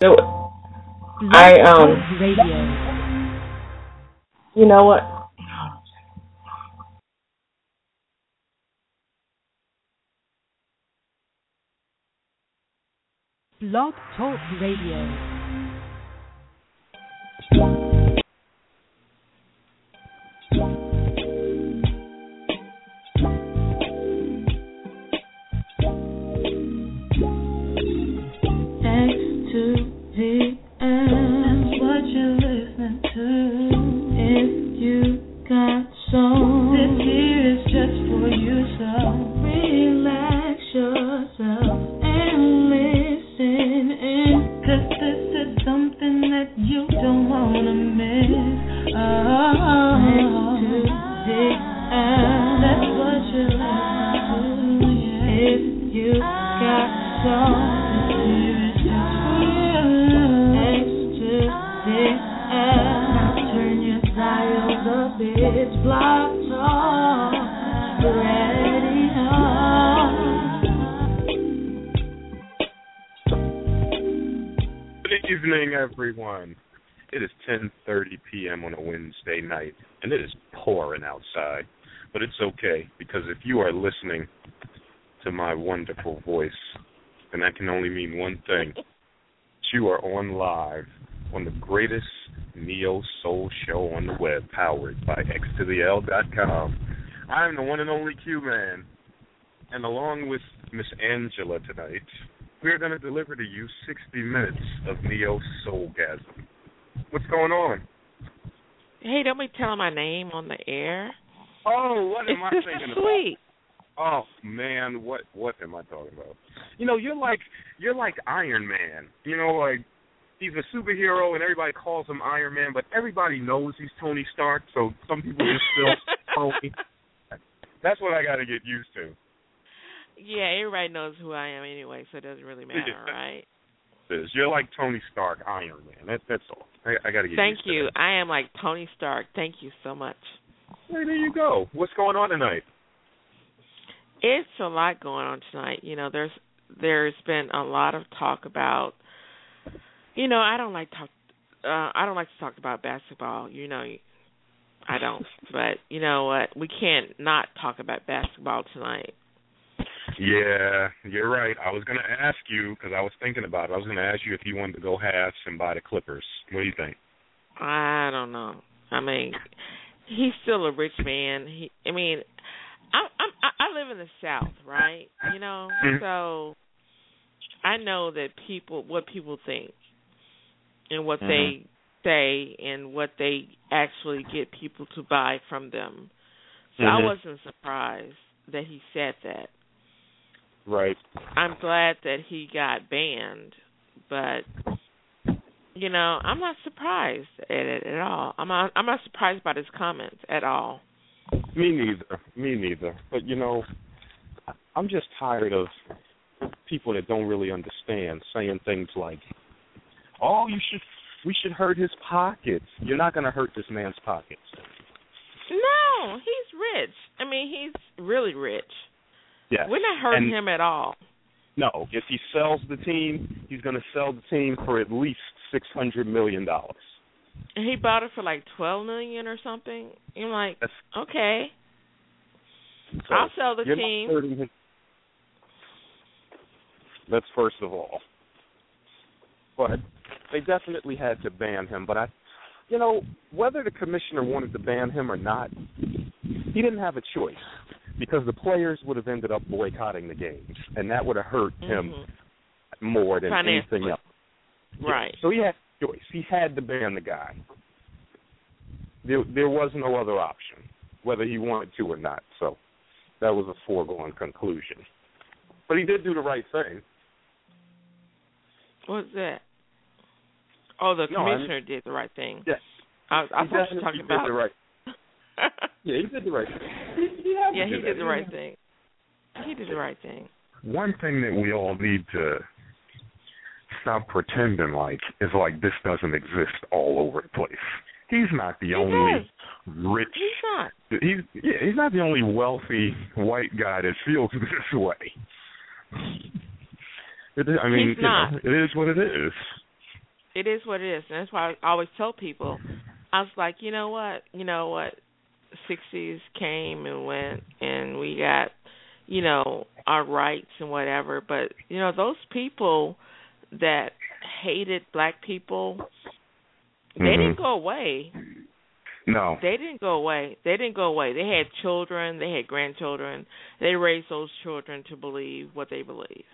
it. I um. Radio. You know what? Blog Talk Radio. Everyone. It is 10:30 p.m. on a Wednesday night, and it is pouring outside. But it's okay because if you are listening to my wonderful voice, then that can only mean one thing: you are on live on the greatest neo soul show on the web, powered by L.com. I am the one and only Q Man, and along with Miss Angela tonight, we're going to deliver to you 60 minutes of neo soulgasm. What's going on? Hey, don't be telling my name on the air. Oh, what am it's I thinking sweet. about? Oh man, what what am I talking about? You know, you're like you're like Iron Man. You know, like he's a superhero and everybody calls him Iron Man, but everybody knows he's Tony Stark. So some people just still Tony. That's what I got to get used to. Yeah, everybody knows who I am anyway, so it doesn't really matter, right? You're like Tony Stark, Iron Man. That, that's all. I, I got to get. Thank you. That. I am like Tony Stark. Thank you so much. Hey, there you go. What's going on tonight? It's a lot going on tonight. You know, there's there's been a lot of talk about. You know, I don't like talk. Uh, I don't like to talk about basketball. You know, I don't. but you know what? We can't not talk about basketball tonight. Yeah, you're right. I was going to ask you because I was thinking about it. I was going to ask you if you wanted to go halves and buy the Clippers. What do you think? I don't know. I mean, he's still a rich man. He, I mean, I, I'm I live in the South, right? You know, mm-hmm. so I know that people what people think and what mm-hmm. they say and what they actually get people to buy from them. So mm-hmm. I wasn't surprised that he said that. Right. I'm glad that he got banned, but you know, I'm not surprised at it at all. I'm not I'm not surprised by his comments at all. Me neither. Me neither. But you know, I'm just tired of people that don't really understand saying things like, "Oh, you should we should hurt his pockets." You're not going to hurt this man's pockets. No, he's rich. I mean, he's really rich. We're not hurting and him at all. No, if he sells the team, he's going to sell the team for at least six hundred million dollars. And he bought it for like twelve million or something. You're like, That's, okay, so I'll sell the team. That's first of all. But they definitely had to ban him. But I, you know, whether the commissioner wanted to ban him or not, he didn't have a choice because the players would have ended up boycotting the games, and that would have hurt him mm-hmm. more than anything else. Right. So he had a choice. He had to ban the guy. There, there was no other option, whether he wanted to or not. So that was a foregone conclusion. But he did do the right thing. What's that? Oh, the no, commissioner I mean, did the right thing. Yes. I, I he thought you were talking about the right. yeah, he did the right thing. He, he yeah, he did did that. the right thing. He did the right thing. One thing that we all need to stop pretending like is like this doesn't exist all over the place. He's not the he only does. rich. He's not. He's yeah. He's not the only wealthy white guy that feels this way. It is, I mean, He's not. know, it is what it is. It is what it is, and that's why I always tell people. I was like, you know what, you know what, sixties came and went, and we got, you know, our rights and whatever. But you know, those people that hated black people, they Mhm. didn't go away. No. They didn't go away. They didn't go away. They had children. They had grandchildren. They raised those children to believe what they believe.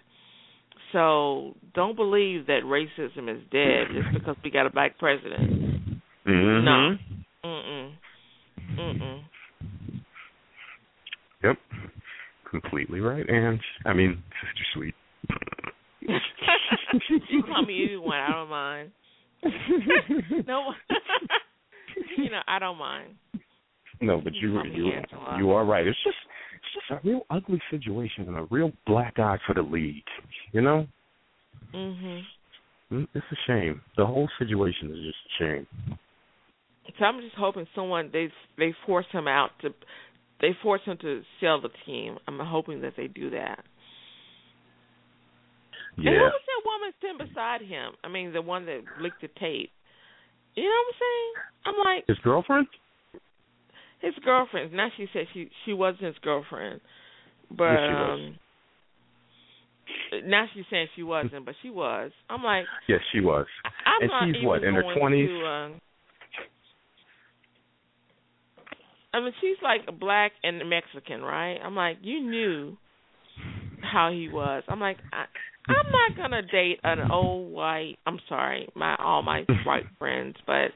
So don't believe that racism is dead just because we got a black president. Mhm. No. Mm-mm. Mm-mm. Yep. Completely right, and I mean, Sister Sweet. you call me either one. I don't mind. No. you know, I don't mind. No, but you me you you are right. It's just just a real ugly situation and a real black eye for the league. You know, Mhm. It's a shame. The whole situation is just a shame. So I'm just hoping someone they they force him out to they force him to sell the team. I'm hoping that they do that. Yeah. And who was that woman sitting beside him? I mean, the one that licked the tape. You know what I'm saying? I'm like His girlfriend? His girlfriend. Now she said she she wasn't his girlfriend, but Yes, um, now she's saying she wasn't, but she was. I'm like, Yes, she was. I'm And not she's even what, in her going 20s? To, um, I mean, she's like black and Mexican, right? I'm like, you knew how he was. I'm like, I, I'm not gonna date an old white. I'm sorry, my all my white friends, but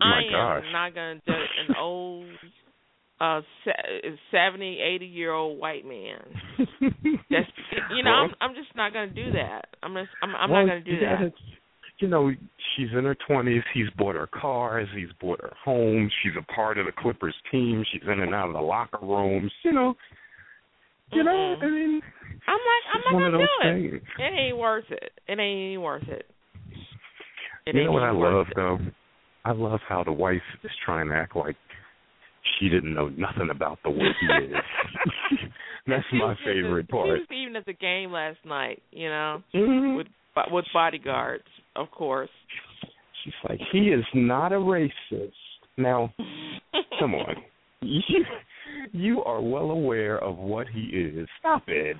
My I am gosh. not gonna date an old, uh, se- seventy, eighty year old white man. That's you know, I'm I'm just not gonna do that. I'm just I'm I'm well, not gonna do you that. You know, she's in her twenties. He's bought her cars. He's bought her home. She's a part of the Clippers team. She's in and out of the locker rooms. You know, you know. Mm-mm. I mean, I'm like, I'm not gonna do those it. It ain't worth it. It ain't worth it. It you ain't know what I love it. though? I love how the wife is trying to act like she didn't know nothing about the way he is. That's She my favorite She part. was even at the game last night, you know, Mhm. with with bodyguards, of course. She's like, he is not a racist. Now, come on. You, you are well aware of what he is. Stop it.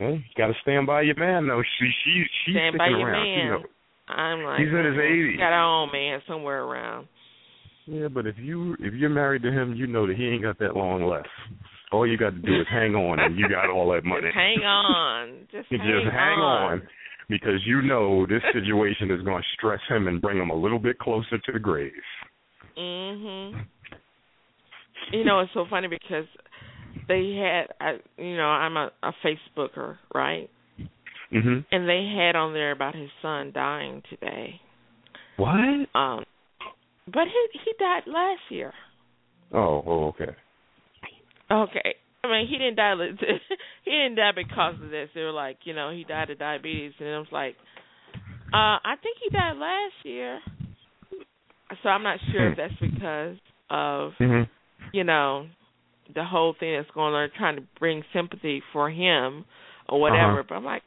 Well, got to stand by your man, though. She, she, she's Stand by sticking your around. She man. knows. I'm like, He's in his 80s. Got our own man somewhere around. Yeah, but if you if you're married to him, you know that he ain't got that long left. All you got to do is hang on, and you got all that money. Just hang on. Just hang, just hang on. because you know this situation is going to stress him and bring him a little bit closer to the grave. Mhm. You know, it's so funny because they had, I, you know, I'm a, a Facebooker, right? Mhm. And they had on there about his son dying today. What? Um, but he he died last year. Oh, oh, okay. Okay. I mean, he didn't die. he didn't die because of this. They were like, you know, he died of diabetes, and I was like, uh, I think he died last year. So I'm not sure if that's because of Mhm. you know the whole thing that's going on, trying to bring sympathy for him or whatever. Uh-huh. But I'm like,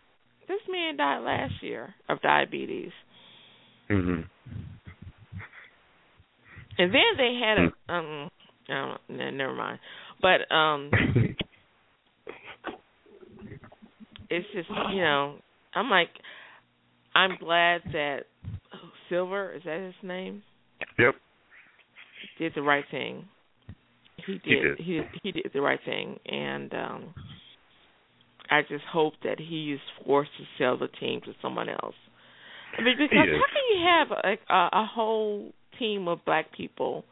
this man died last year of diabetes, Mhm. and then they had a um, I don't, no, never mind. But um, it's just you know I'm like I'm glad that Silver is that his name yep. did the right thing. He did. He did. He he did the right thing, and um I just hope that he is forced to sell the team to someone else. I mean, because how can you have a, a a whole team of black people?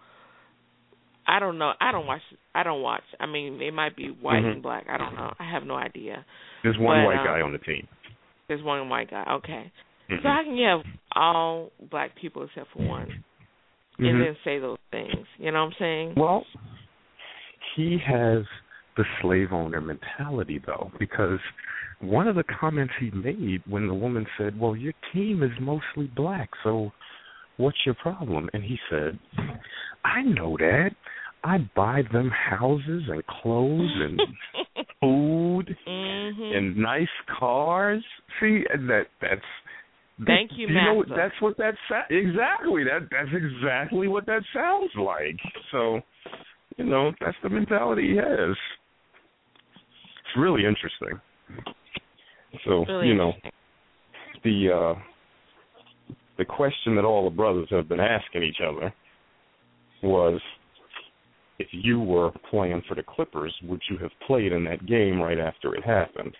I don't know. I don't watch. I don't watch. I mean, they might be white Mhm. and black. I don't know. I have no idea. There's one But, white um, guy on the team. There's one white guy. Okay. Mhm. So how can you have all black people except for one, and Mhm. then say those things? You know what I'm saying? Well, he has the slave owner mentality, though, because one of the comments he made when the woman said, Well, your team is mostly black, so what's your problem? And he said, I know that. I buy them houses and clothes and food mhm. and nice cars. See, and that that's Thank you, you know, that's what that sa- exactly that that's exactly what that sounds like. So, you know, that's the mentality he has. It's really interesting. So, Really you know, the uh the question that all the brothers have been asking each other was if you were playing for the Clippers, would you have played in that game right after it happened?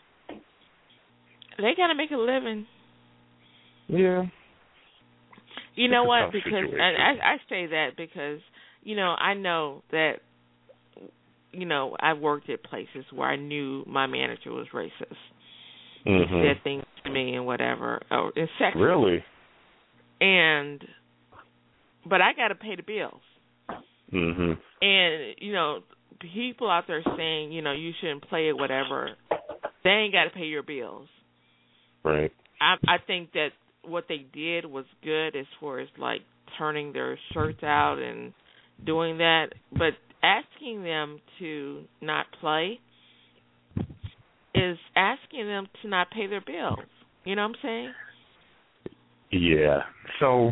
They gotta make a living. Yeah. You know what? Because and I I say that because you know I know that you know I worked at places where I knew my manager was racist. He Mhm. said things to me and whatever, or and sexist. Really? And but I got to pay the bills. Mm-hmm. And you know, people out there saying you know you shouldn't play it, whatever. They ain't got to pay your bills. Right. I I think that what they did was good as far as like turning their shirts out and doing that, but asking them to not play is asking them to not pay their bills. You know what I'm saying? Yeah. So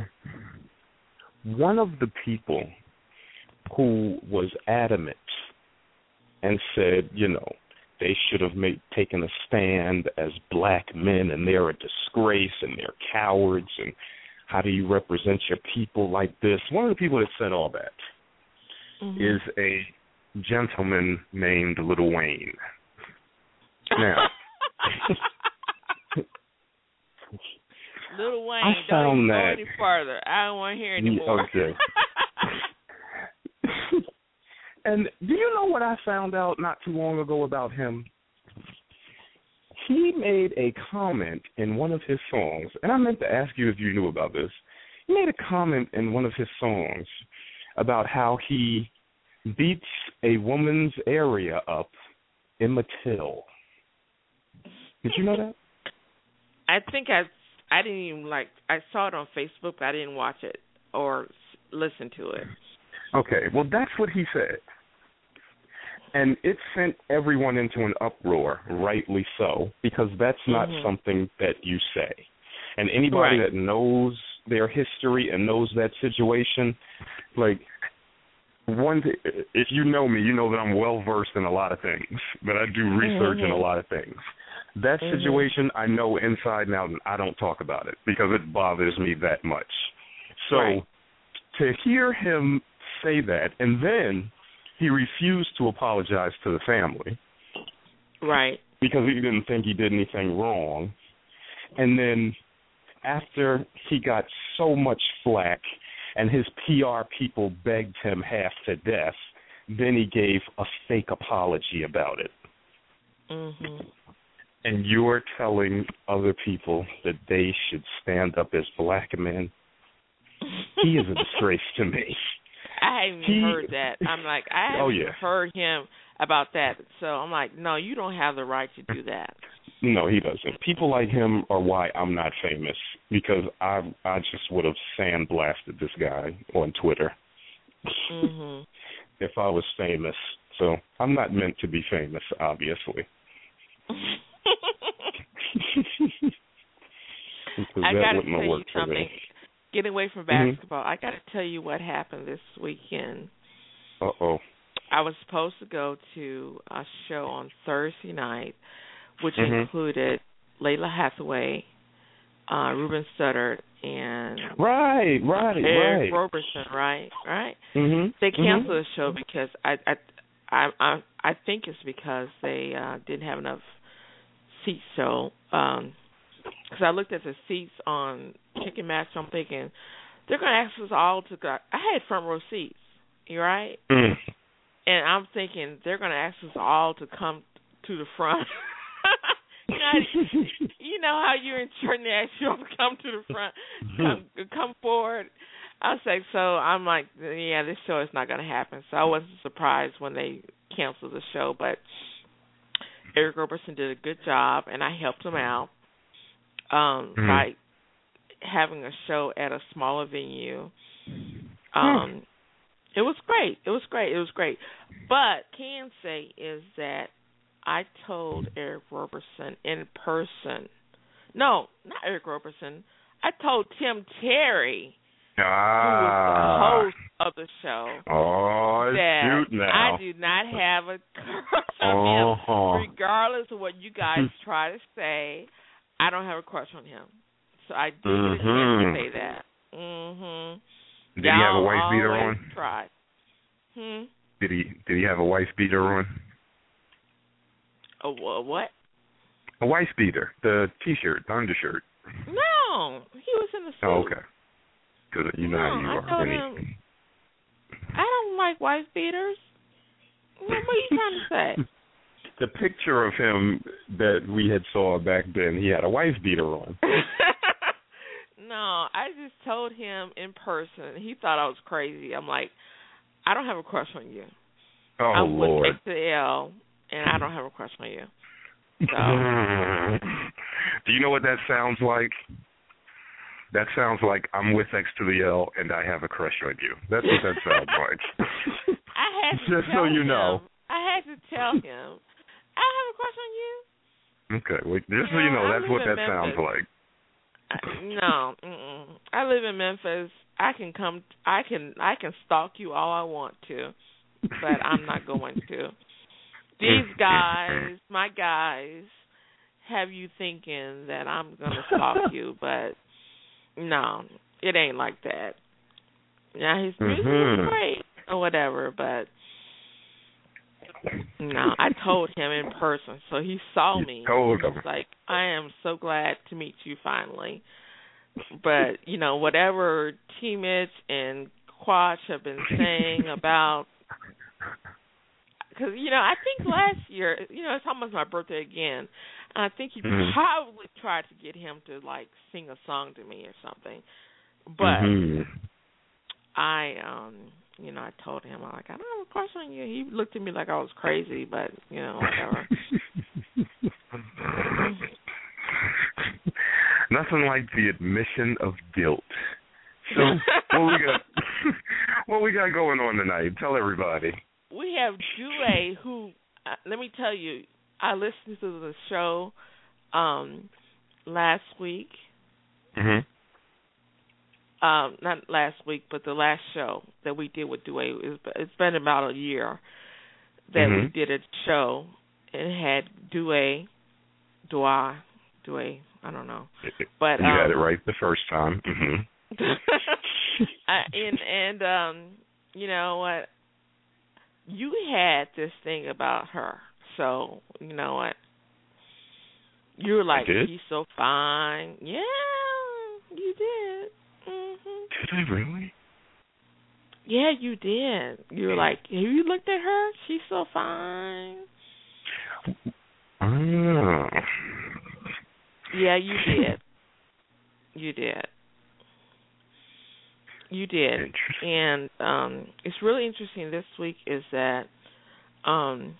one of the people who was adamant and said, you know, they should have made taken a stand as black men and they're a disgrace and they're cowards and how do you represent your people like this? One of the people that said all that Mhm. is a gentleman named Little Wayne. Now Little Wayne, I don't found even go that- any farther. I don't want to hear anymore. okay. and do you know what I found out not too long ago about him? He made a comment in one of his songs, and I meant to ask you if you knew about this. He made a comment in one of his songs about how he beats a woman's area up in Emmett Till. Did you know that? I think I I didn't even like I saw it on Facebook, but I didn't watch it or listen to it. Okay, well, that's what he said. And it sent everyone into an uproar, rightly so, because that's not Mhm. something that you say. And anybody Right. that knows their history and knows that situation, like, one, th- if you know me, you know that I'm well versed in a lot of things, that I do research in a Mhm. lot of things. That Mhm. situation, I know inside and out, and I don't talk about it because it bothers me that much. So, Right. to hear him say that, and then he refused to apologize to the family Right. because he didn't think he did anything wrong. And then after he got so much flack and his PR people begged him half to death, then he gave a fake apology about it. Mhm. And you're telling other people that they should stand up as black men. He is a disgrace to me. I haven't He- heard that. I'm like, I haven't Oh, yeah. heard him about that. So I'm like, no, you don't have the right to do that. No, he doesn't. People like him are why I'm not famous because I I just would have sandblasted this guy on Twitter Mhm. if I was famous. So I'm not meant to be famous, obviously. I gotta tell you something. me. Getting away from Mhm. basketball, I got to tell you what happened this weekend. Uh oh. I was supposed to go to a show on Thursday night, which Mhm. included Lalah Hathaway, uh, Ruben Studdard, and Right, right, Eric right. Roberson. Right, right. Mhm. They mhm. canceled the show because I, I, I, I, I think it's because they uh, didn't have enough seats. So, um, because I looked at the seats on Ticketmaster, I'm thinking they're going to ask us all to go. I had front row seats. You right? Mm. And I'm thinking they're going to ask us all to come to the front. you, know, how- you know how you're in church and they ask you to come to the front, come come forward. I was like, so I'm like, yeah, this show is not going to happen. So I wasn't surprised when they canceled the show, but Eric Roberson did a good job, and I helped him out um, Mhm. by having a show at a smaller venue. Um, it was great. It was great. It was great. But can say is that I told Eric Roberson in person. No, not Eric Roberson. I told Tim Terry, ah. who was the host of the show, oh, that. I do not have a crush on Uh-huh. him, regardless of what you guys try to say. I don't have a crush on him, so I did get a chance Mhm. to say that. Mm-hmm. Did he have a wife beater on? Try. Hmm. Did he did he have a wife beater on? A wha- what? A wife beater, the t-shirt, the undershirt. No, he was in the oh, suit. Oh, okay. Because you know how No, you I are. told him- I don't like wife beaters. What are you trying to say? The picture of him that we had saw back then, he had a wife beater on. no, I just told him in person. He thought I was crazy. I'm like, I don't have a crush on you. Oh I'm Lord. with XL, and I don't have a crush on you. So Do you know what that sounds like? That sounds like I'm with X to the L and I have a crush on you. That's what that sounds like. I had to Just tell so you him. know. I had to tell him. I have a crush on you. Okay, well, just so you know, I that's what that sounds like. I- no, mm-mm. I live in Memphis. I can come. I can. I can stalk you all I want to, but I'm not going to. These guys, my guys, have you thinking that I'm gonna stalk you, but no, it ain't like that. Now his music Mhm. is great or whatever, but no, I told him in person, so he saw You me. told He him. was like, I am so glad to meet you finally. But you know, whatever T Mitch and Quash have been saying about, because you know, I think last year, you know, it's almost my birthday again. And I think he Mhm. probably tried to get him to like sing a song to me or something. But Mhm. I um you know, I told him I'm like, I don't have a crush on you. He looked at me like I was crazy, but you know, whatever. Nothing like the admission of guilt. So what we got? what we got going on tonight? Tell everybody. We have Due who uh, let me tell you, I listened to the show um last week. Mhm. Um not last week, but the last show that we did with Due. It's, it's been about a year that we Mhm. did a show and had Due Dua Due, I don't know. But you um, got it right the first time. Mhm. I, and and um you know what you had this thing about her. So you know what? You were like she's so fine. Yeah you did. Mhm Did I really? yeah you did. You were like have you looked at her? She's so fine. Oh. yeah you did. You did you did and um it's really interesting this week is that um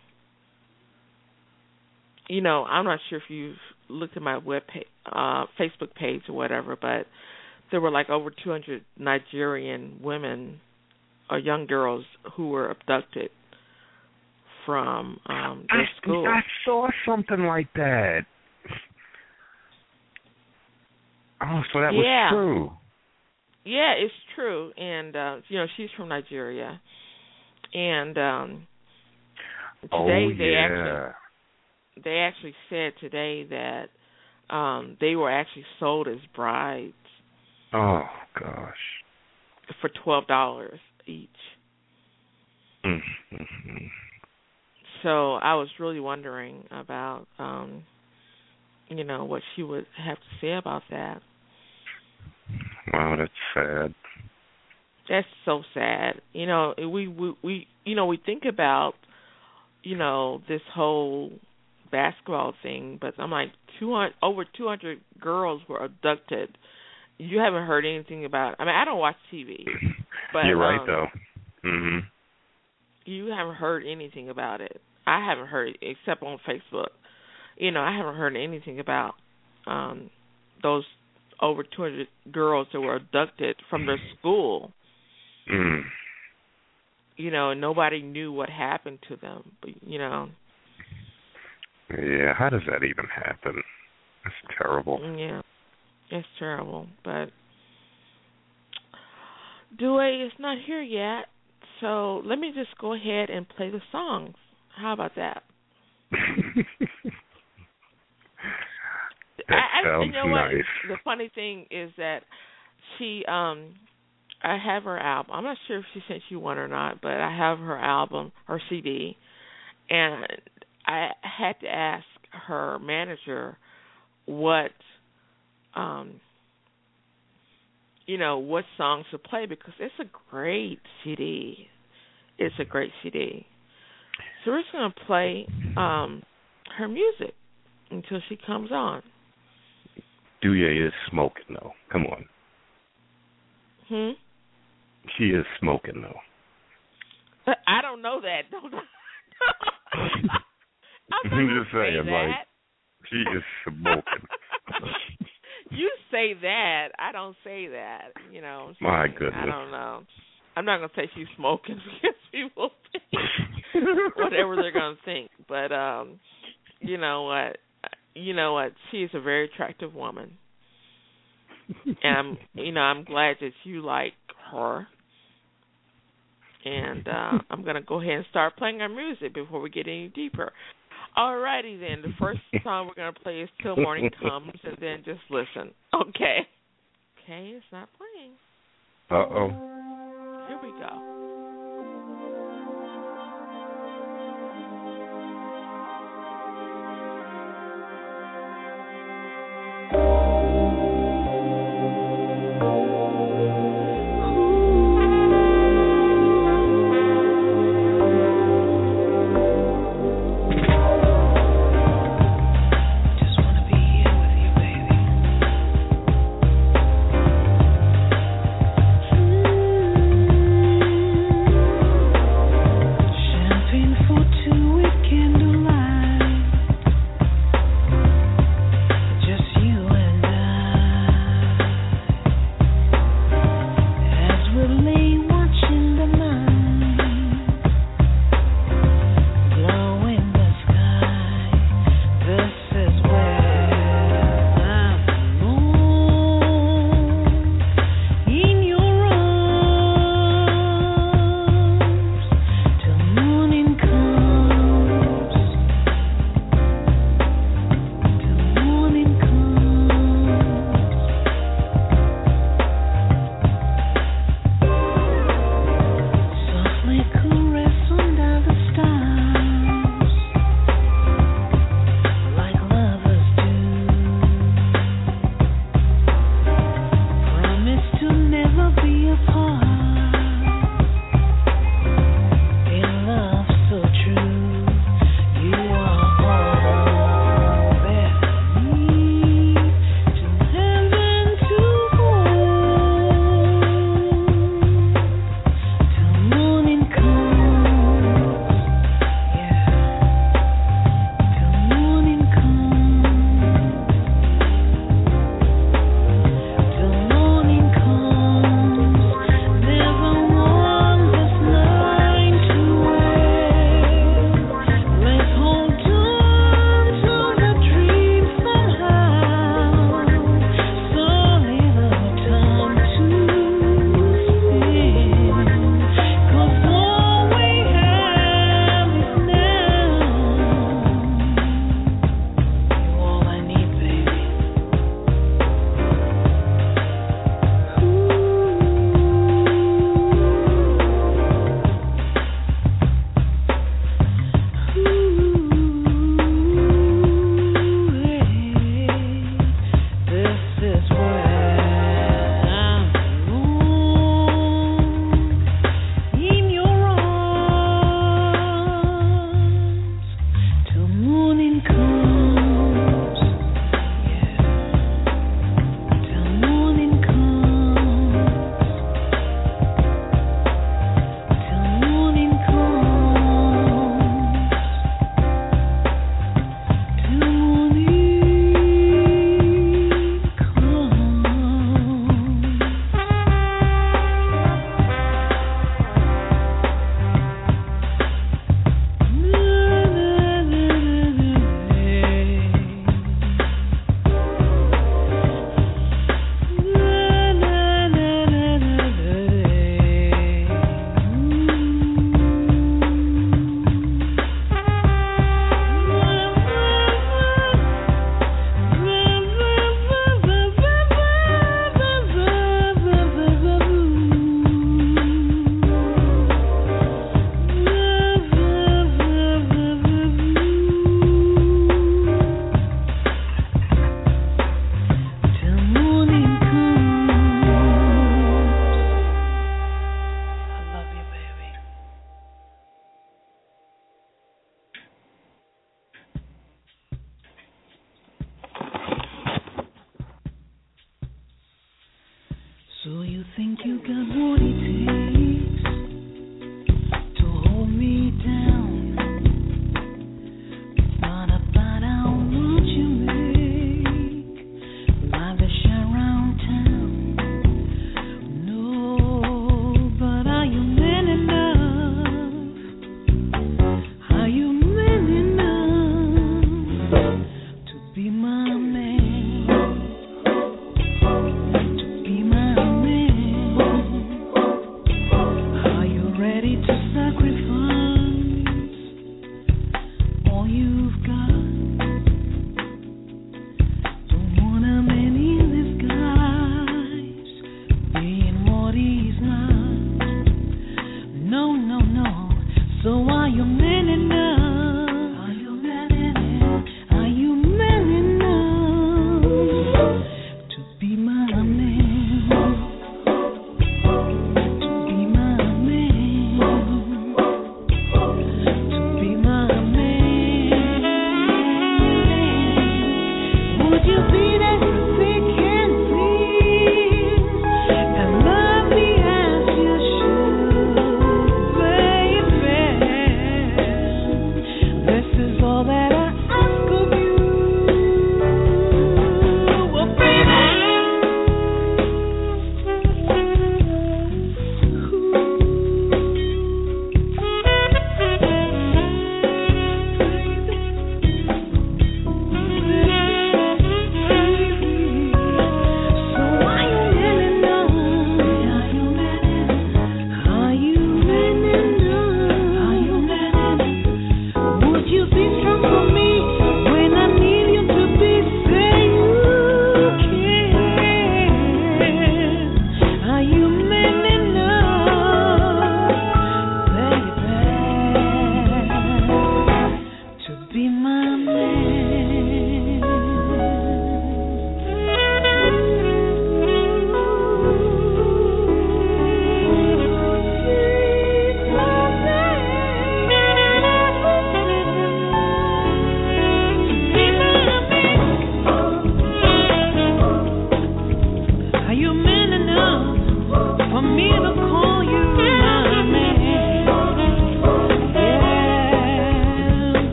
you know i'm not sure if you've looked at my web page uh facebook page or whatever but there were like over 200 nigerian women or young girls who were abducted from um their I, school I saw something like that. Oh, so that Yeah. was true. Yeah, it's true, and uh, you know she's from Nigeria, and um, today oh they yeah. actually they actually said today that um, they were actually sold as brides Oh gosh. for twelve dollars each. Mm-hmm. So I was really wondering about um, you know what she would have to say about that. Wow, that's sad. That's so sad. You know, we we we you know we think about you know this whole basketball thing, but I'm like 200 over 200 girls were abducted. You haven't heard anything about. I mean, I don't watch TV, but You're right um, though. Mhm. You haven't heard anything about it. I haven't heard except on Facebook. You know, I haven't heard anything about um those over 200 girls that were abducted from their school. Mm. you know, nobody knew what happened to them. But you know, Yeah, how does that even happen? That's terrible. yeah, It's terrible, but Douye is not here yet, so let me just go ahead and play the songs. How about that? that I, sounds you know nice. What? The funny thing is that she, um, I have her album. I'm not sure if she sent you one or not, but I have her album, her CD, and I had to ask her manager what, um, you know, what songs to play because it's a great CD. It's a great CD. So we're just gonna play um her music until she comes on. Douye is smoking though. Come on. Hmm. She is smoking though. I don't know that. Don't. I'm, I'm just saying, say like she is smoking. you say that. I don't say that. You know. My goodness. I don't know. I'm not gonna say she's smoking because people think whatever they're gonna think. But um, you know what? You know what? She's a very attractive woman, and I'm, you know, I'm glad that you like her. And uh I'm gonna go ahead and start playing our music before we get any deeper. Alrighty then. The first song we're gonna play is "Till Morning Comes," and then just listen. Okay. Okay, it's not playing. Uh oh. Here we go.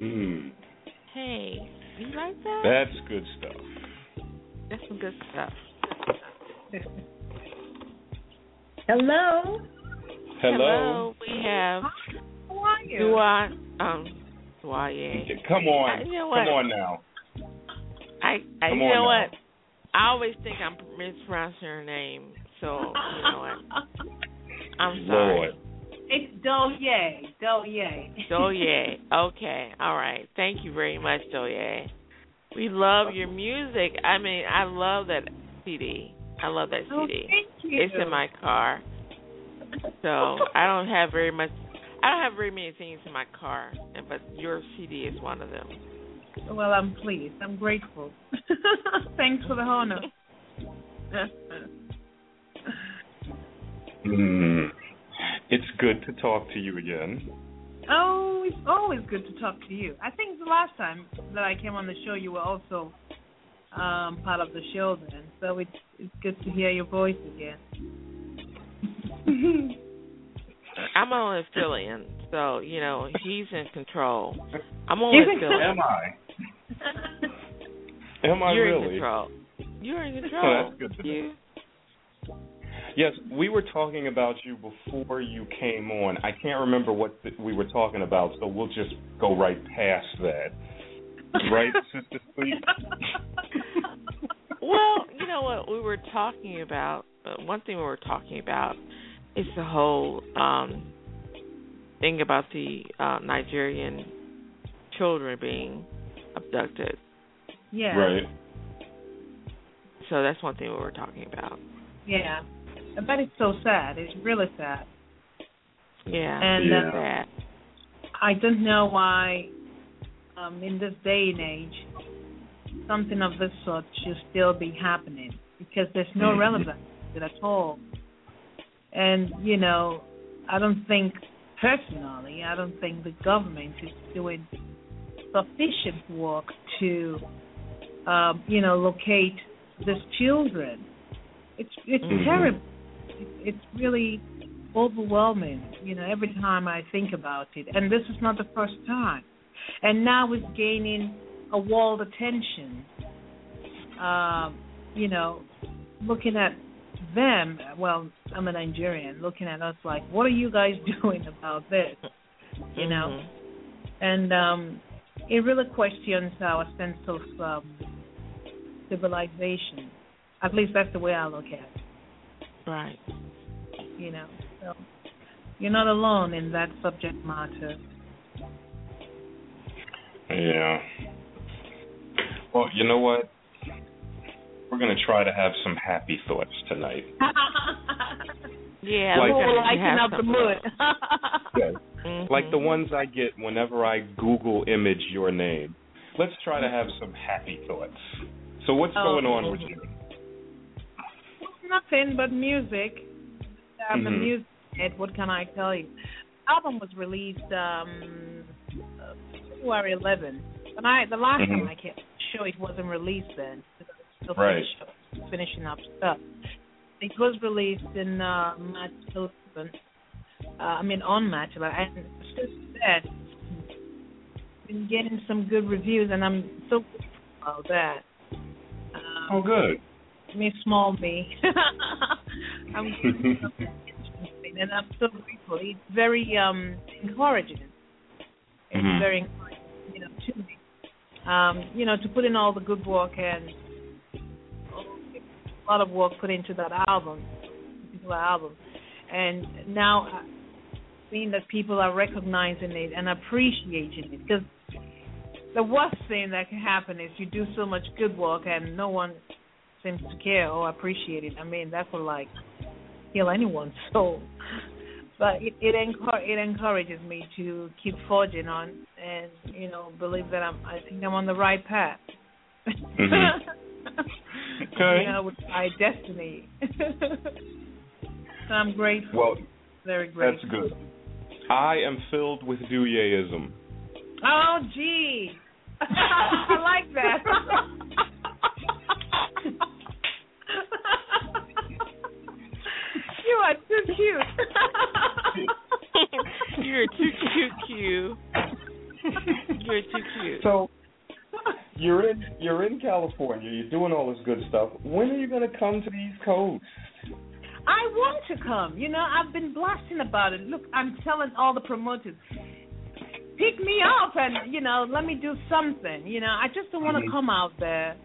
Mm, Hey, you like that? that's good stuff. That's some good stuff. Hello. Hello. Hello. We have How are you? Dua um Dwaye. Come on. Uh, you know Come on now. I, I Come you on know now. what? I always think I'm mispronouncing her name, so you know what? I'm sorry. Lord. It's Douye. Douye. Douye. Okay. All right. Thank you very much, Douye. We love your music. I mean, I love that CD. I love that Oh, CD. thank you. It's in my car. So I don't have very much. I don't have very many things in my car, but your CD is one of them. Well, I'm pleased. I'm grateful. Thanks for the honor. Mm. It's good to talk to you again. oh, it's always good to talk to you. I think the last time that I came on the show, you were also um, part of the show then. So it's it's good to hear your voice again. I'm only a fill-in, so you know he's in control. I'm only a. Am I? Am I You're in control. You're in Oh, control. that's good to know. You. Yes, we were talking about you before you came on. I can't remember what th- we were talking about, so we'll just go right past that. Right, Sister Sweet? Well, you know what we were talking about. Uh, one thing we were talking about is the whole um thing about the uh Nigerian children being abducted. yeah. Right. So that's one thing we were talking about. Yeah. But it's so sad. It's really sad. Yeah. And, Yeah. uh. I don't know why, um, in this day and age, something of this sort should still be happening because there's no Mhm. relevance to it at all. And you know, I don't think personally, I don't think the government is doing sufficient work to, um, you know, locate these children. It's it's Mhm. terrible. It's, really overwhelming. You know, every time I think about it, and this is not the first time. And now it's gaining a world attention. Um, you know, looking at them. Well, I'm a Nigerian. Looking at us like, what are you guys doing about this? You know, Mhm. and um, it really questions our sense of um, civilization. At least that's the way I look at it. Right. You know, so you're not alone in that subject matter. Yeah. Well, you know what? We're going to try to have some happy thoughts tonight. Yeah, Like- we're lighten up the something mood. Okay. Mhm. Like the ones I get whenever I Google image your name. Let's try to have some happy thoughts. So what's Oh. going on with you? Nothing but music. I'm a Mhm. music head. What can I tell you? album was released um uh, February 11th. And I the last Mhm. time I came sure it wasn't released then because I was still Right. finish, finishing up stuff. It was released in uh, March 11th. Uh, I mean on March 11th. And since then, been getting some good reviews, and I'm so grateful about that. Um, Oh, good. Me, small me. I'm and I'm so grateful. It's very um encouraging. It's Mhm. very encouraging, you know, to me. Um, you know, to put in all the good work and a lot of work put into that album, into the album, and now uh, seeing that people are recognizing it and appreciating it because the worst thing that can happen is you do so much good work and no one seems to care or appreciate it. I mean, that would like kill anyone's soul. But it it, encour- it encourages me to keep forging on and you know believe that I'm I think I'm on the right path. Mhm. Okay. You know, with my destiny. so I'm grateful. Well, very grateful. that's good. I am filled with Deweyism. Oh, gee. I like that. You are too cute. You're too cute, Q. You're too cute. So you're in you're in California. You're doing all this good stuff. When are you going to come to the East Coast? I want to come. You know, I've been blasting about it. Look, I'm telling all the promoters, pick me up and you know, let me do something. You know, I just don't want to Mhm. come out there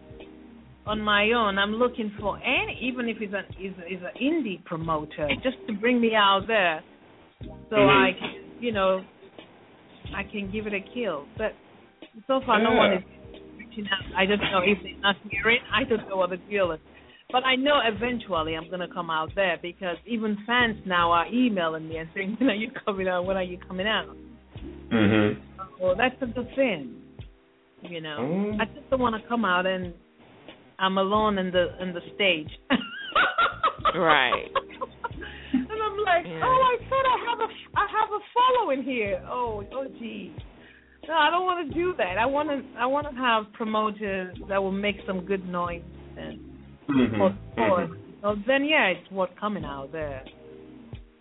on my own. I'm looking for any, even if it's an is is an indie promoter, just to bring me out there, so Mhm. I can, you know, I can give it a kill. But so far, no one is reaching out. I don't know if they're not hearing. I don't know what the deal is. But I know eventually I'm gonna come out there because even fans now are emailing me and saying, "When are you coming out? When are you coming out?" Mhm. Well, that's a good thing, you know. Mm. I just don't want to come out and I'm alone in the in the stage. Right. And I'm like, Yeah. oh, I thought I have a I have a following here. Oh, oh, gee. No, I don't want to do that. I want to I want to have promoters that will make some good noise and Mhm. for support. Mhm. So then, yeah, it's worth coming out there.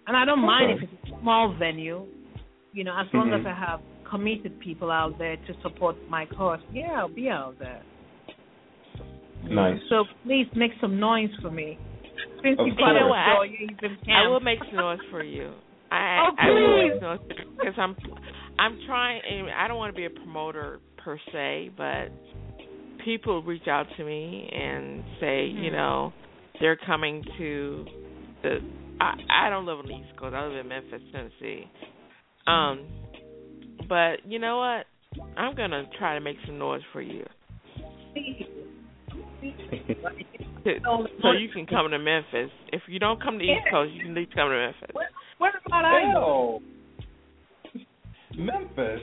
And I don't mind if it's a small venue, you know, as long Mhm. as I have committed people out there to support my cause. Yeah, I'll be out there. Nice. So please make some noise for me. Since Of you've course. know what? show, you're even I will make noise for you. I Oh, I will please. make noise because I'm I'm trying. and I don't want to be a promoter per se, but people reach out to me and say, you Mhm. know, they're coming to the. I I don't live on the East Coast. I live in Memphis, Tennessee. Um, but you know what? I'm gonna try to make some noise for you, to, so you can come to Memphis. If you don't come to the East Coast, you can at least come to Memphis. Where, where about I go? Memphis.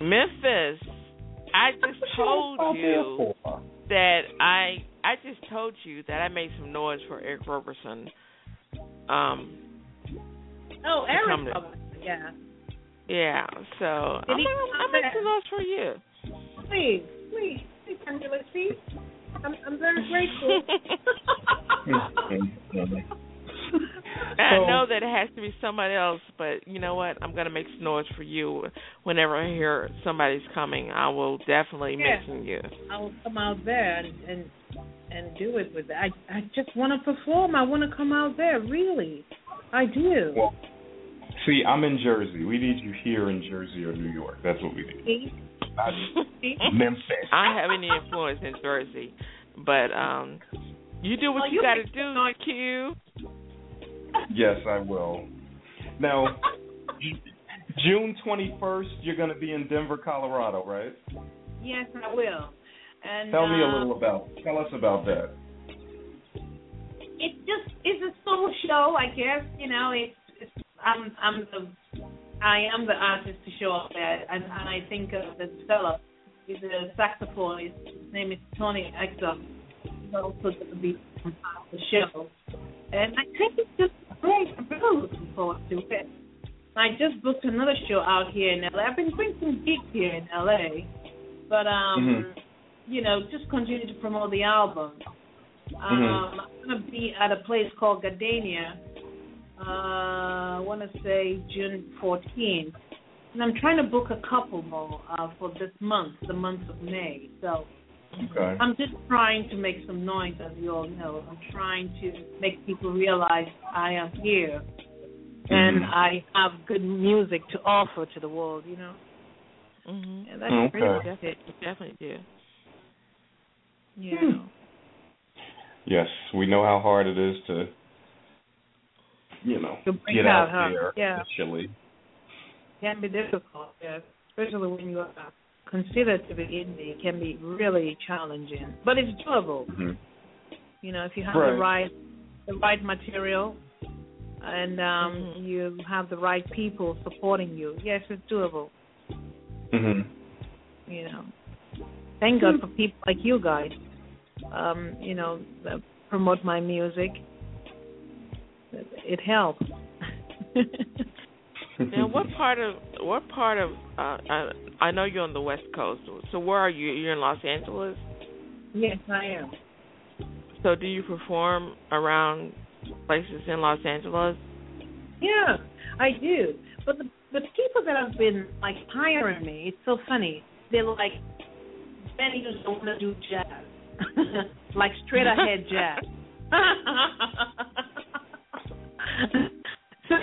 Memphis. I just told you that I I just told you that I made some noise for Eric Roberson. Um Oh, Eric. to- Robertson, Yeah. yeah, so I'm Did he gonna come I'll make some noise for you. Please, please, please, Angela. See, I'm I'm very grateful. I know that it has to be somebody else, but you know what? I'm gonna make some noise for you. Whenever I hear somebody's coming, I will definitely Yeah. mention you. I will come out there and and and do it with I I just want to perform. I want to come out there. Really, I do. Well, see, I'm in Jersey. We need you here in Jersey or New York. That's what we need. See? Not See? Memphis. I don't have any influence in Jersey, but um, you do what Oh, you, you got to can- do, Q. Yes, I will. Now, June 21st, you're going to be in Denver, Colorado, right? Yes, I will. And Tell me a uh, little about. Tell us about that. It's just it's a soul show, I guess. You know, it's, it's I'm I'm the I am the artist to show up there, and, and I think uh, the fella is a saxophonist. His name is Tony Exum. He's also going to be on the show, and I think it's just great. I'm really looking forward to it. I just booked another show out here in LA. I've been doing some gigs here in LA, but um, Mhm. you know, just continue to promote the album. Um, Mhm. I'm gonna be at a place called Gardenia. Uh, I want to say June 14th, and I'm trying to book a couple more uh, for this month, the month of May. So Okay. I'm just trying to make some noise, as you all know. I'm trying to make people realize I am here and Mhm. I have good music to offer to the world. You know, Mhm. and that's Okay. really Definitely, you definitely do. you Hmm. Yes, we know how hard it is to, you know, bring get out, out huh? there Yeah. initially. can be difficult, yeah. especially when you are considered to be indie. It can be really challenging, but it's doable. Mhm. You know, if you have Right. the right the right material and um Mhm. you have the right people supporting you, yes, it's doable. Mhm. You know, thank God for people like you guys. Um, you know, that promote my music. It, helps. Now, what part of what part of uh, I, I know you're on the West Coast. So where are you? You're in Los Angeles. yes, I am. So do you perform around places in Los Angeles? Yeah, I do. But the the people that have been like hiring me, it's so funny. They're like, Benny, just want to do jazz, like straight ahead jazz. so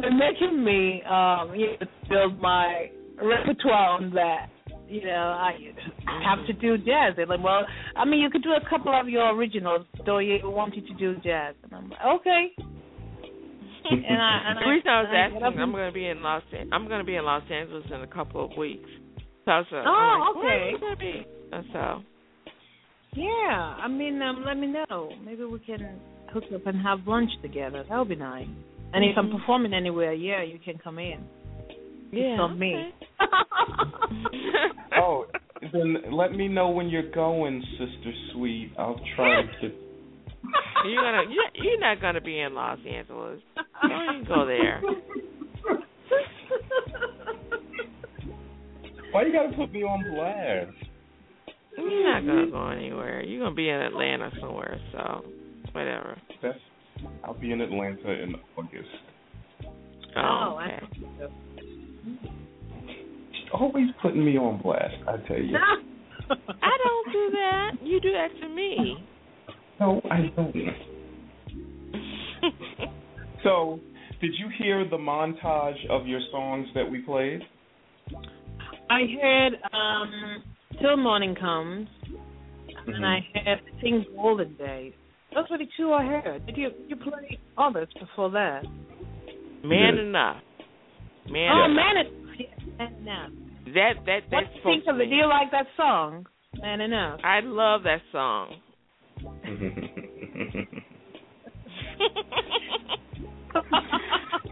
they're making me, um, you know, build my repertoire on that. You know, I have to do jazz. They're like, well, I mean, you could do a couple of your originals, though you wanted to do jazz. And I'm like, okay. And I, and the reason I was and I get asking, up I'm going to be in Los An- I'm going to be in Los Angeles in a couple of weeks. So I was like, Oh, I'm like, where okay. are you going to be? And so Yeah, I mean, um, let me know. Maybe we can hook up and have lunch together. That would be nice. And if I'm Mhm. performing anywhere, yeah, you can come in. yeah, It's on me. Oh, then let me know when you're going, Sister Sweet. I'll try to get. you're gonna you're, you're not gonna be in Los Angeles. Don't even go there. Why you gotta put me on blast? You're not gonna go anywhere. You're gonna be in Atlanta somewhere. So whatever. That's. I'll be in Atlanta in August. Oh, Oh, okay. Always putting me on blast. I tell you. I don't do that. You do that to me. No, I don't. So, did you hear the montage of your songs that we played? I heard um, Till Morning Comes, and I heard Sing Golden Days. Those were the two I heard. Did you you play others before that? Man Yes. enough. Man Oh, enough. man, it, man enough. That that What that's do you think of it? Do you like that song? Man enough. I love that song.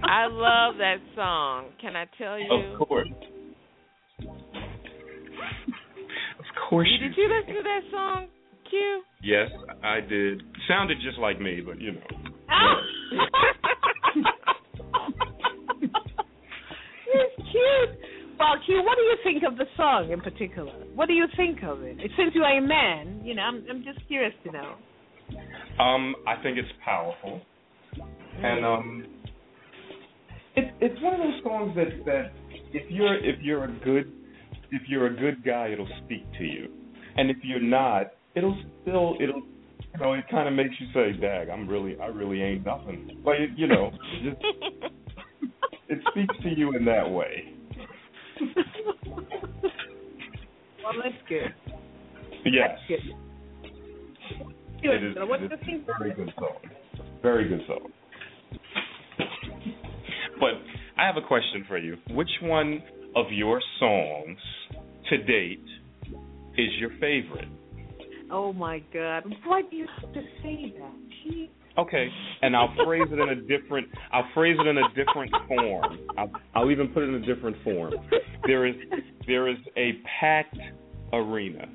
I love that song. Can I tell you? of course. Of course Did you listen to that song, Q? Yes, I did. Sounded just like me, but you know. it's cute. Well, Q, what do you think of the song in particular? What do you think of it? Since you are a man, you know, I'm I'm just curious to know. Um, I think it's powerful, and um, it's it's one of those songs that that if you're if you're a good if you're a good guy, it'll speak to you, and if you're not, it'll still it'll you know it kind of makes you say, "Dag, I'm really I really ain't nothing." But it, you know, just it speaks to you in that way. well, that's good. Yes, That's good. it is. What it do is you very good song. Very good song. But I have a question for you. Which one of your songs to date is your favorite? Oh my God! Why do you have to say that? Gee. Okay, and I'll phrase it in a different. I'll phrase it in a different form. I'll, I'll even put it in a different form. There is there is a packed arena.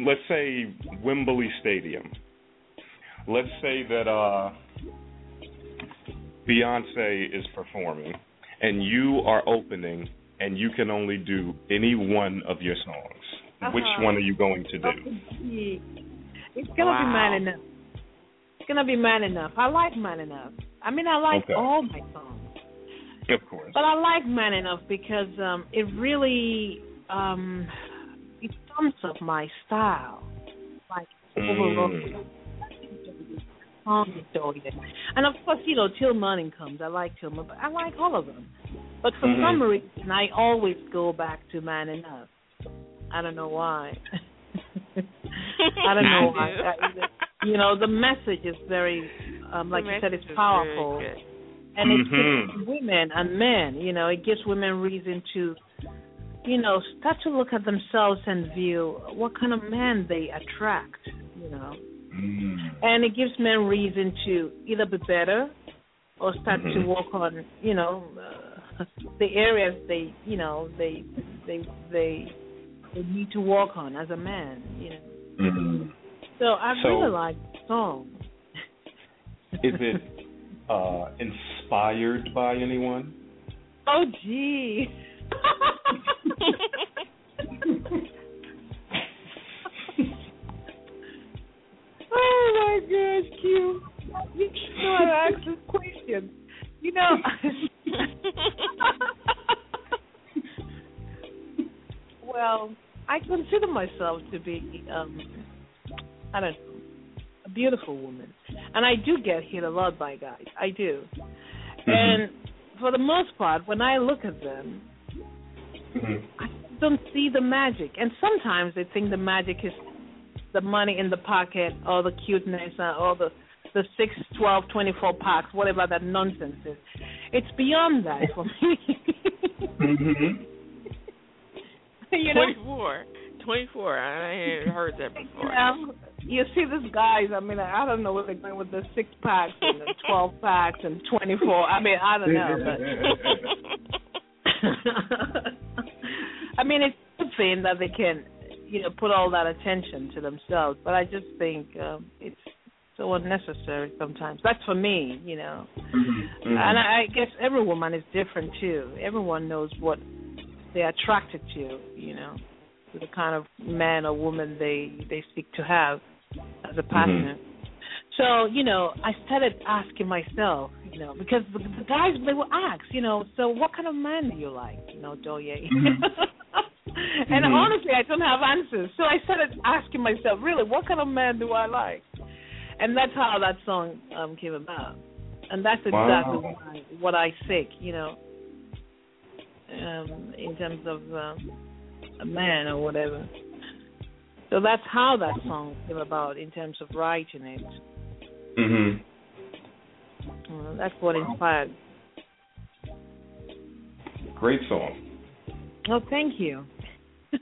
Let's say Wembley Stadium. Let's say that uh, Beyonce is performing, and you are opening, and you can only do any one of your songs. Which Uh-huh. one are you going to do? It's gonna Wow. be man enough. It's gonna be man enough. I like man enough. I mean, I like Okay. all my songs. Of course. But I like Man Enough because um it really um it sums up my style. Like overall Mm. song story. And of course, you know, Till Morning Comes. I like Till Morning, but I like all of them. But for Mhm. some reason, I always go back to Man Enough. I don't know why. I don't know why. I you know, the message is very, um, like The you said, it's powerful, and it Mhm. gives women and men. You know, it gives women reason to, you know, start to look at themselves and view what kind of man they attract. You know, Mm. and it gives men reason to either be better or start to Mhm. work on you know uh, the areas they you know they they they they need to walk on as a man you know. Mhm. so i So- really like the song. Is it uh, inspired by anyone? oh gee. Oh my gosh q. You know how to ask this question. You know well, I consider myself to be, um, I don't know, a beautiful woman, and I do get hit a lot by guys. I do, and for the most part, when I look at them, Mhm. I don't see the magic. And sometimes they think the magic is the money in the pocket or the cuteness uh, or the the six, twelve, twenty-four packs, whatever that nonsense is. It's beyond that for me. Mhm. you know, 24. 24. I ain't heard that before. you know, you see these guys. I mean, I don't know what they're going with the six packs and the twelve packs and twenty-four. I mean, I don't know, but I mean, it's a good thing that they can, you know, put all that attention to themselves. But I just think um, it's so unnecessary sometimes. That's for me, you know. Mhm. And I, I guess every woman is different too. Everyone knows what they're attracted to, you you know, to the kind of man or woman they they seek to have as a partner. So you know, I started asking myself, you know, because the, the guys they will ask, you know, so what kind of man do you like, you know, Douye? Mhm. and Mhm. honestly, I don't have answers. So I started asking myself, really, what kind of man do I like? And that's how that song um came about. And that's exactly Wow. what, I, what I seek, you know, um, in terms of um, a man or whatever. So that's how that song came about in terms of writing it. Mhm. Uh, that's what inspired. Great song. Oh, thank you.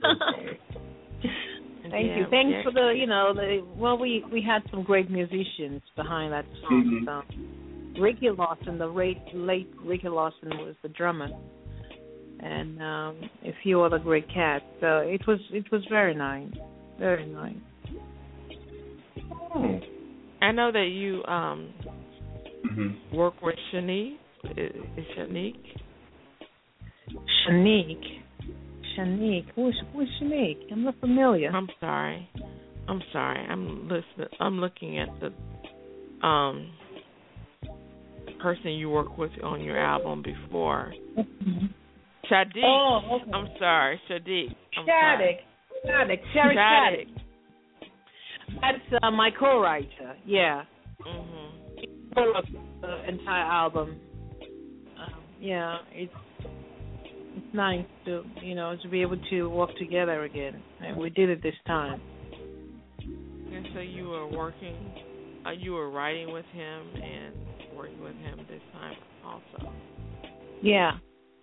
Thank Yeah, you. Thanks yeah. for the, you know, the well, we we had some great musicians behind that song. Mhm. So, Ricky Lawson, the late late Ricky Lawson was the drummer, and um a few other great cats. So it was it was very nice, very nice. Oh. I know that you um Mhm. work with Shanique. Is is Shanique? Shanique, Shanique, who's who's Shanique? I'm not familiar. I'm sorry. I'm sorry. I'm listening. I'm looking at the um person you worked with on your album before. Shadiq. Oh, okay. I'm sorry, Shadiq. I'm Shattuck, Shattuck, Sherry Shattuck. Shattuck. That's uh, my co-writer. Yeah. Mhm. wrote the entire album. Um, yeah, it's it's nice to you know to be able to work together again, and we did it this time. And so you were working, uh, you were writing with him and working with him this time also. Yeah,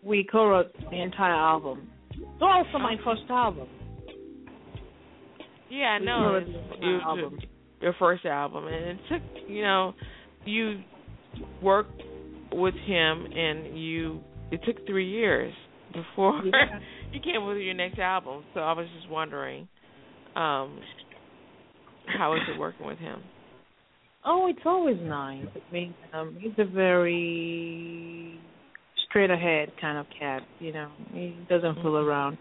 we co-wrote the entire album. It's also my first album. Yeah, I know. co-wrote It's, the it entire was album. your first album, and it took you know you worked with him, and you it took three years before Yeah. you came with your next album. So I was just wondering, um, how is it working with him? Oh, it's always nice. I mean, um, he's a very straight ahead kind of cat. You know, he doesn't fool around,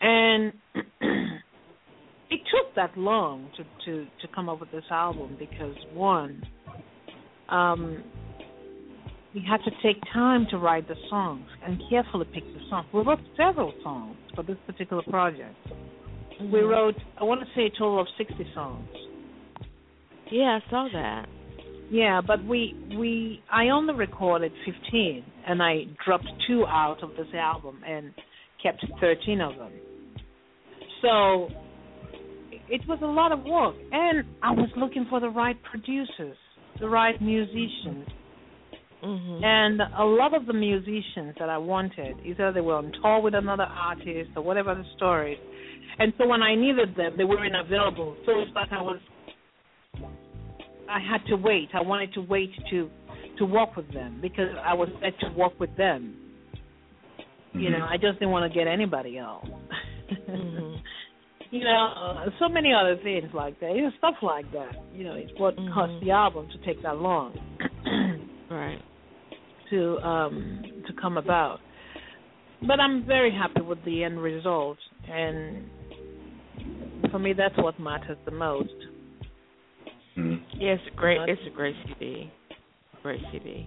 and it took that long to to to come up with this album because one, um, we had to take time to write the songs and carefully pick the songs. We wrote several songs for this particular project. We Mhm. wrote, I want to say, a total of 60 songs. Yeah, I saw that. Yeah, but we we I only recorded 15, and I dropped two out of this album and kept 13 of them. So it was a lot of work, and I was looking for the right producers, the right musicians, Mhm. and a lot of the musicians that I wanted, either they were on tour with another artist or whatever the story. And so when I needed them, they weren't available. So it's like I was, I had to wait. I wanted to wait to to work with them because I was set to work with them. You know, I just didn't want to get anybody else. Mhm. you know, uh, so many other things like that. You know, stuff like that. You know, it's what Mhm. caused the album to take that long. Right. to um to come about. But I'm very happy with the end result and for me that's what matters the most. Mhm. Yeah, it's a great. It's a great CD. Great CD.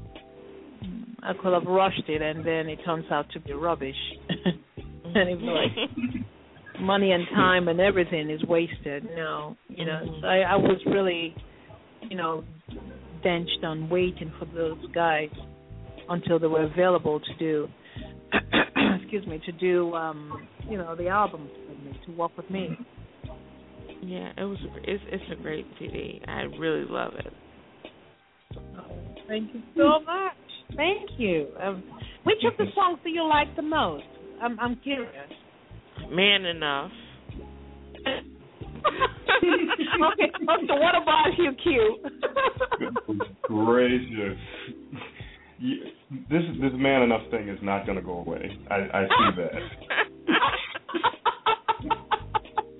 I could have rushed it and then it turns out to be rubbish. and it's like money and time and everything is wasted. No, you know, Mhm. so I, I was really, you know, benched on waiting for those guys until they were available to do, excuse me, to do, um, you know, the albums with me, to work with me. Yeah, it was. It's it's a great CD. I really love it. Thank you so much. Thank you. Um, which of the songs do you like the most? I'm I'm curious. Man enough. okay, so what about you, Q? Gracious. You, this this man enough thing is not going to go away. I, I see that.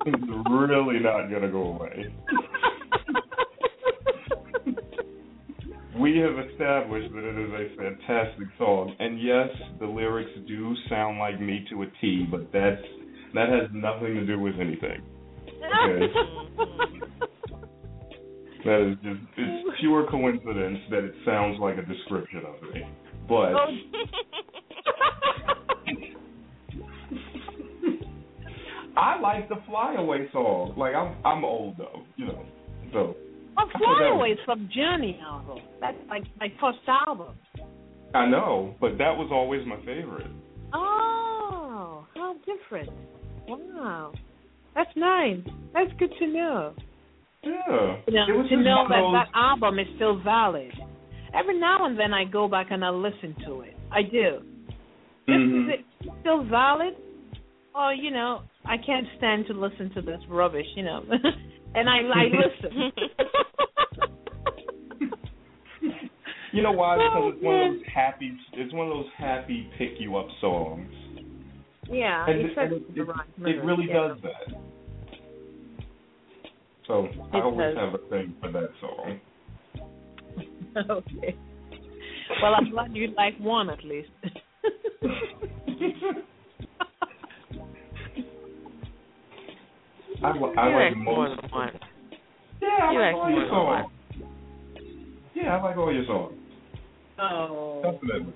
It's really not going to go away. We have established that it is a fantastic song, and yes, the lyrics do sound like me to a T, but that's that has nothing to do with anything. Okay. That is just it's pure coincidence that it sounds like a description of me. But Oh. Like the Flyaway song. Like I'm I'm old though, you know. So that Flyaway is from Journey album. That's like my first album. I know, but that was always my favorite. Oh, how different. Wow. That's nice. That's good to know. Yeah. You know, to know that those, that album is still valid. Every now and then I go back and I listen to it. I do. Mhm. is it still valid? Or, you know, I can't stand to listen to this rubbish, you know. and I I listen. You know why? Oh, because Oh, it's one of those happy. It's one of those happy pick you up songs, yeah, and, it it, and it, it, it really yeah. does that. So I always does. have a thing for that song. okay. Well, I'm glad you like one at least. I, I You like like more most. than one. Yeah, I You like like all your more than one. songs. Yeah, I like all your songs. oh. Definitely,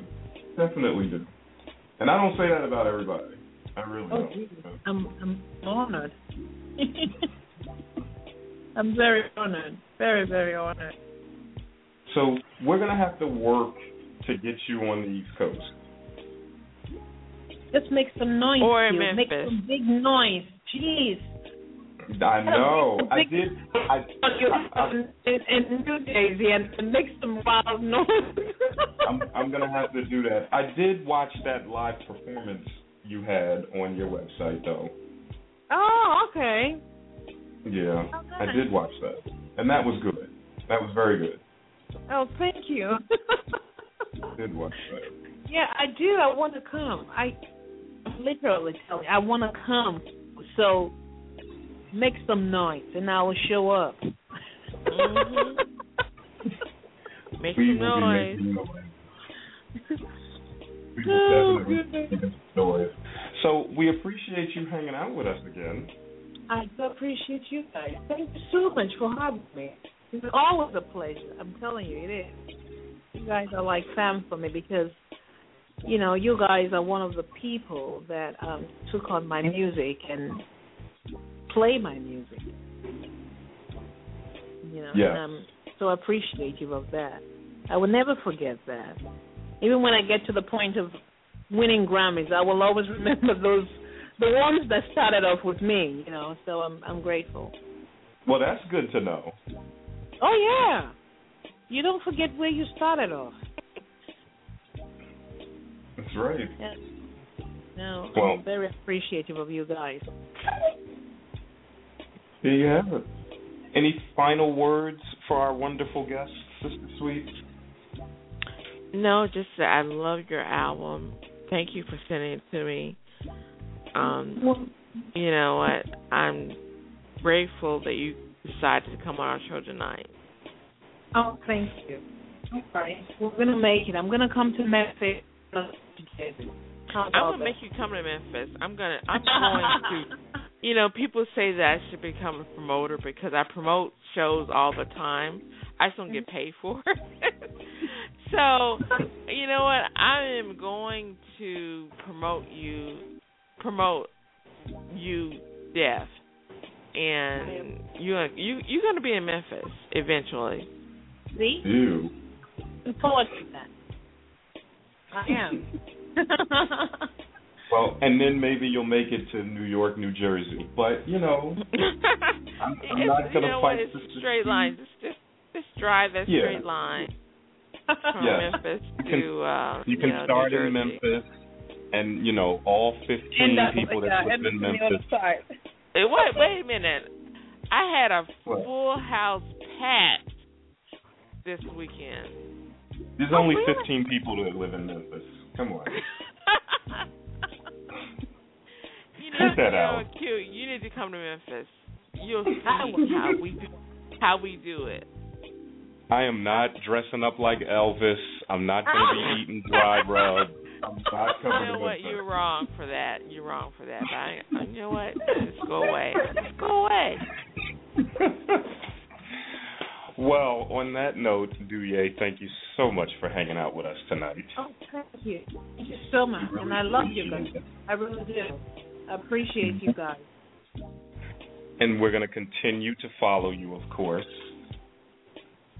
definitely do. And I don't say that about everybody. I really Oh, don't. Jesus. I'm I'm honored. I'm very honored. Very, very honored. So we're gonna have to work to get you on the East Coast. Just make some noise. Or in you. Make some big noise. Jeez. I know. I did. I, I, in, in New Jersey and, and make some wild noise. I'm I'm gonna have to do that. I did watch that live performance you had on your website though. oh, okay. Yeah, Oh, I did watch that, and that was good. That was very good. Oh, thank you. I did watch that. yeah, I do. I want to come. I literally tell you, I want to come. So make some noise, and I will show up. Mhm. Make some noise. noise. Oh, goodness. noise. So we appreciate you hanging out with us again. I do appreciate you guys. Thank you so much for having me. It's always a pleasure. I'm telling you, it is. You guys are like fam for me because you know you guys are one of the people that um took on my music and play my music. You know, I'm um, so appreciative of that. I will never forget that. Even when I get to the point of winning Grammys, I will always remember those the ones that started off with me. You know, so I'm I'm grateful. Well, that's good to know. Oh yeah, you don't forget where you started off. That's right. Yeah. No, Well- I'm very appreciative of you guys. There you have it. Any final words for our wonderful guest, Sister Sweet? No, just that I love your album. Thank you for sending it to me. Um, you know what? I'm grateful that you decided to come on our show tonight. Oh, thank you. Okay, we're gonna make it. I'm gonna come to Memphis. I'm gonna make you come to Memphis. I'm gonna. I'm going to. You know, people say that I should become a promoter because I promote shows all the time. I just don't get mm-hmm. paid for it. so, you know what? I am going to promote you, promote you deaf, and you you you're going to be in Memphis eventually. See, Ew. look forward to that. I am. Well, and then maybe you'll make it to New York, New Jersey. But you know, I'm It's- not gonna you fight what, It's Sister straight Steve. line. Just just just drive that Yeah. straight line from Yes. Memphis You can- to uh You can know, start New in Memphis, and you know all 15 End people like, that live in on the other Memphis. Hey, wait, wait a minute. I had a What? full house packed this weekend. There's Oh, only really? 15 people that live in Memphis. Come on. you know, Cut that you know, out. cute. You need to come to Memphis. You'll see how we do how we do it. I am not dressing up like Elvis. I'm not going to be ah. eating dry rub. I'm not You know to what? Memphis. You're wrong for that. You're wrong for that. But I, you know what? Just go away. Just go away. well, on that note, Douye, thank you so much for hanging out with us tonight. Oh, thank you. Thank you so much, and I love you guys. I really do. Appreciate you guys. And we're going to continue to follow you, of course.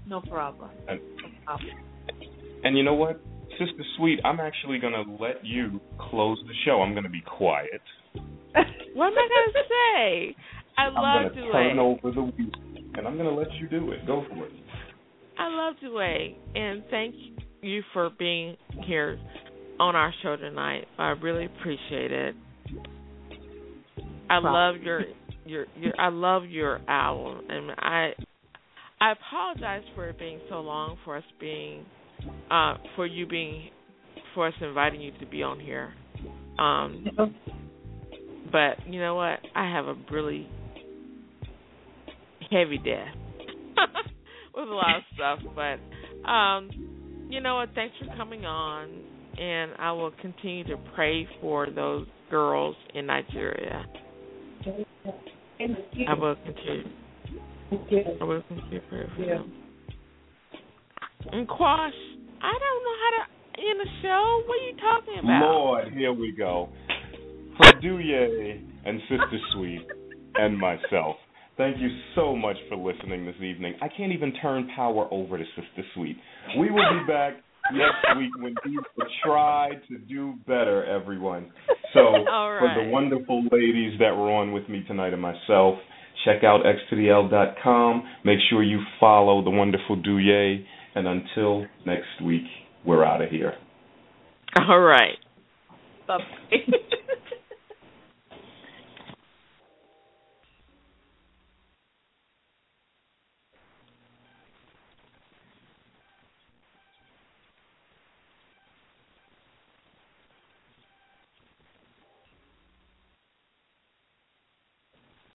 No problem. And, No problem. and you know what? Sister Sweet, I'm actually going to let you close the show. I'm going to be quiet. What am I gonna say? I I'm love going to turn over the wheel, and I'm going to let you do it. Go for it. I love Duane, and thank you for being here on our show tonight. I really appreciate it. I love your your your I love your album, and I I apologize for it being so long for us being uh for you being for us inviting you to be on here. Um but you know what? I have a really heavy death with a lot of stuff, but um you know what? Thanks for coming on and I will continue to pray for those girls in Nigeria. I will continue I will continue to pray for Yeah. them. And Quash, I don't know how to end the show. What are you talking about? Lord, here we go. For Douye and Sister Sweet and myself, thank you so much for listening this evening. I can't even turn power over to Sister Sweet. We will be back next week when we will try to do better, everyone. So, All for the wonderful ladies that were on with me tonight and myself, check out x2dl.com. Make sure you follow the wonderful Douye. And until next week, we're out of here. All right. Bye.